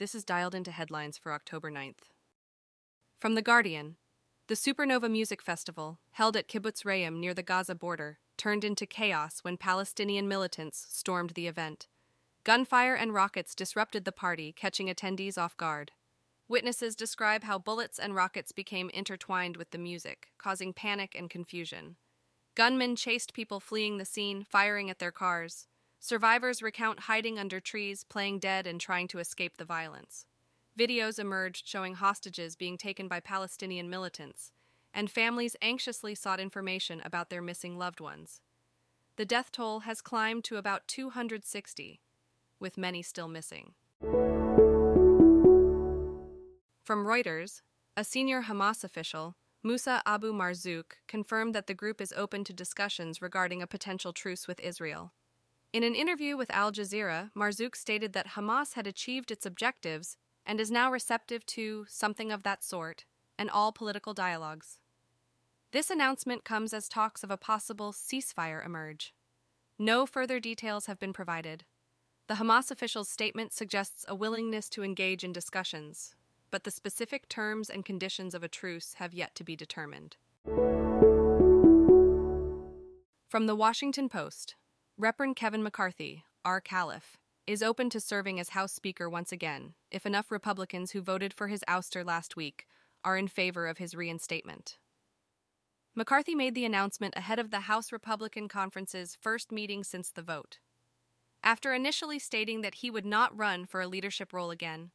This is dialed into headlines for October 9th. From The Guardian The Supernova Music Festival, held at Kibbutz Re'im near the Gaza border, turned into chaos when Palestinian militants stormed the event. Gunfire and rockets disrupted the party, catching attendees off guard. Witnesses describe how bullets and rockets became intertwined with the music, causing panic and confusion. Gunmen chased people fleeing the scene, firing at their cars. Survivors recount hiding under trees, playing dead, and trying to escape the violence. Videos emerged showing hostages being taken by Palestinian militants, and families anxiously sought information about their missing loved ones. The death toll has climbed to about 260, with many still missing. From Reuters, a senior Hamas official, Musa Abu Marzouk, confirmed that the group is open to discussions regarding a potential truce with Israel. In an interview with Al Jazeera, Marzouk stated that Hamas had achieved its objectives and is now receptive to something of that sort and all political dialogues. This announcement comes as talks of a possible ceasefire emerge. No further details have been provided. The Hamas official's statement suggests a willingness to engage in discussions, but the specific terms and conditions of a truce have yet to be determined. From the Washington Post, Reverend Kevin McCarthy, R-Calif., is open to serving as House Speaker once again if enough Republicans who voted for his ouster last week are in favor of his reinstatement. McCarthy made the announcement ahead of the House Republican Conference's first meeting since the vote. After initially stating that he would not run for a leadership role again,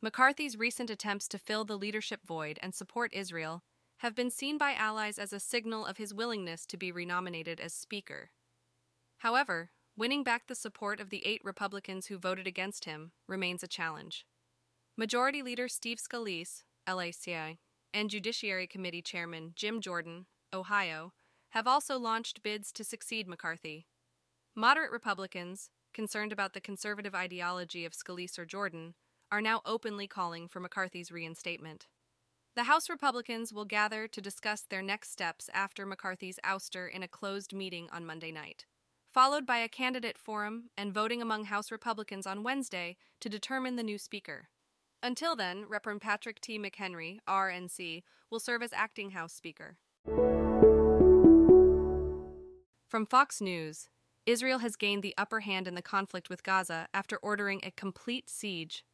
McCarthy's recent attempts to fill the leadership void and support Israel have been seen by allies as a signal of his willingness to be renominated as Speaker. However, winning back the support of the eight Republicans who voted against him remains a challenge. Majority Leader Steve Scalise, LACI, and Judiciary Committee Chairman Jim Jordan, Ohio, have also launched bids to succeed McCarthy. Moderate Republicans, concerned about the conservative ideology of Scalise or Jordan, are now openly calling for McCarthy's reinstatement. The House Republicans will gather to discuss their next steps after McCarthy's ouster in a closed meeting on Monday night followed by a candidate forum and voting among House Republicans on Wednesday to determine the new Speaker. Until then, Rep. Patrick T. McHenry, RNC, will serve as acting House Speaker. From Fox News, Israel has gained the upper hand in the conflict with Gaza after ordering a complete siege.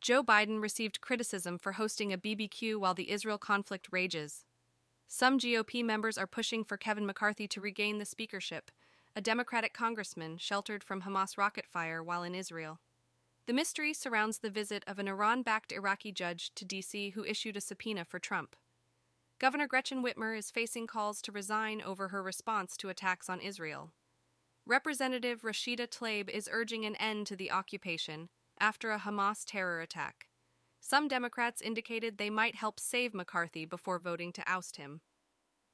Joe Biden received criticism for hosting a BBQ while the Israel conflict rages. Some GOP members are pushing for Kevin McCarthy to regain the speakership, a Democratic congressman sheltered from Hamas rocket fire while in Israel. The mystery surrounds the visit of an Iran backed Iraqi judge to D.C. who issued a subpoena for Trump. Governor Gretchen Whitmer is facing calls to resign over her response to attacks on Israel. Representative Rashida Tlaib is urging an end to the occupation after a Hamas terror attack. Some Democrats indicated they might help save McCarthy before voting to oust him.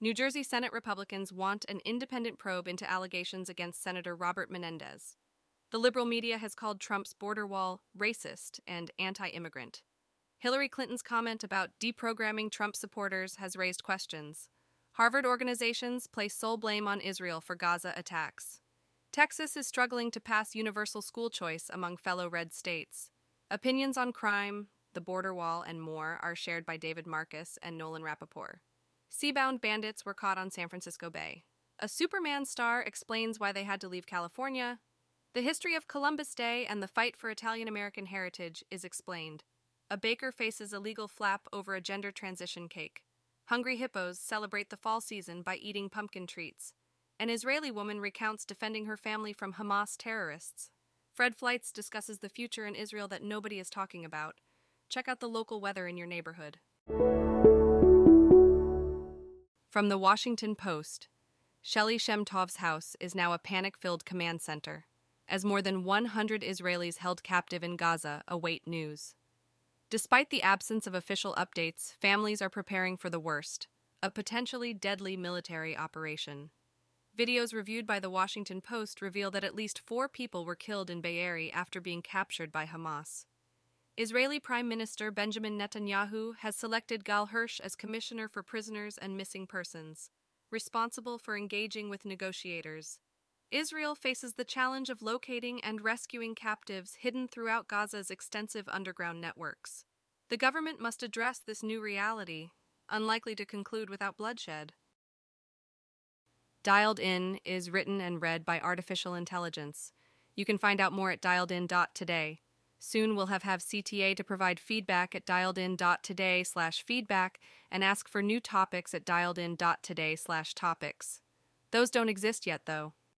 New Jersey Senate Republicans want an independent probe into allegations against Senator Robert Menendez. The liberal media has called Trump's border wall racist and anti immigrant. Hillary Clinton's comment about deprogramming Trump supporters has raised questions. Harvard organizations place sole blame on Israel for Gaza attacks. Texas is struggling to pass universal school choice among fellow red states. Opinions on crime, the border wall, and more are shared by David Marcus and Nolan Rappaport. Seabound bandits were caught on San Francisco Bay. A Superman star explains why they had to leave California. The history of Columbus Day and the fight for Italian American heritage is explained. A baker faces a legal flap over a gender transition cake. Hungry hippos celebrate the fall season by eating pumpkin treats. An Israeli woman recounts defending her family from Hamas terrorists. Fred Fleitz discusses the future in Israel that nobody is talking about. Check out the local weather in your neighborhood. From the Washington Post, Shelly Shemtov's house is now a panic filled command center, as more than 100 Israelis held captive in Gaza await news. Despite the absence of official updates, families are preparing for the worst a potentially deadly military operation. Videos reviewed by the Washington Post reveal that at least four people were killed in Be'eri after being captured by Hamas. Israeli Prime Minister Benjamin Netanyahu has selected Gal Hirsch as Commissioner for Prisoners and Missing Persons, responsible for engaging with negotiators. Israel faces the challenge of locating and rescuing captives hidden throughout Gaza's extensive underground networks. The government must address this new reality, unlikely to conclude without bloodshed. Dialed In is written and read by artificial intelligence. You can find out more at dialedin.today. Soon we'll have, have CTA to provide feedback at dialedin.today slash feedback and ask for new topics at dialedin.today slash topics. Those don't exist yet, though.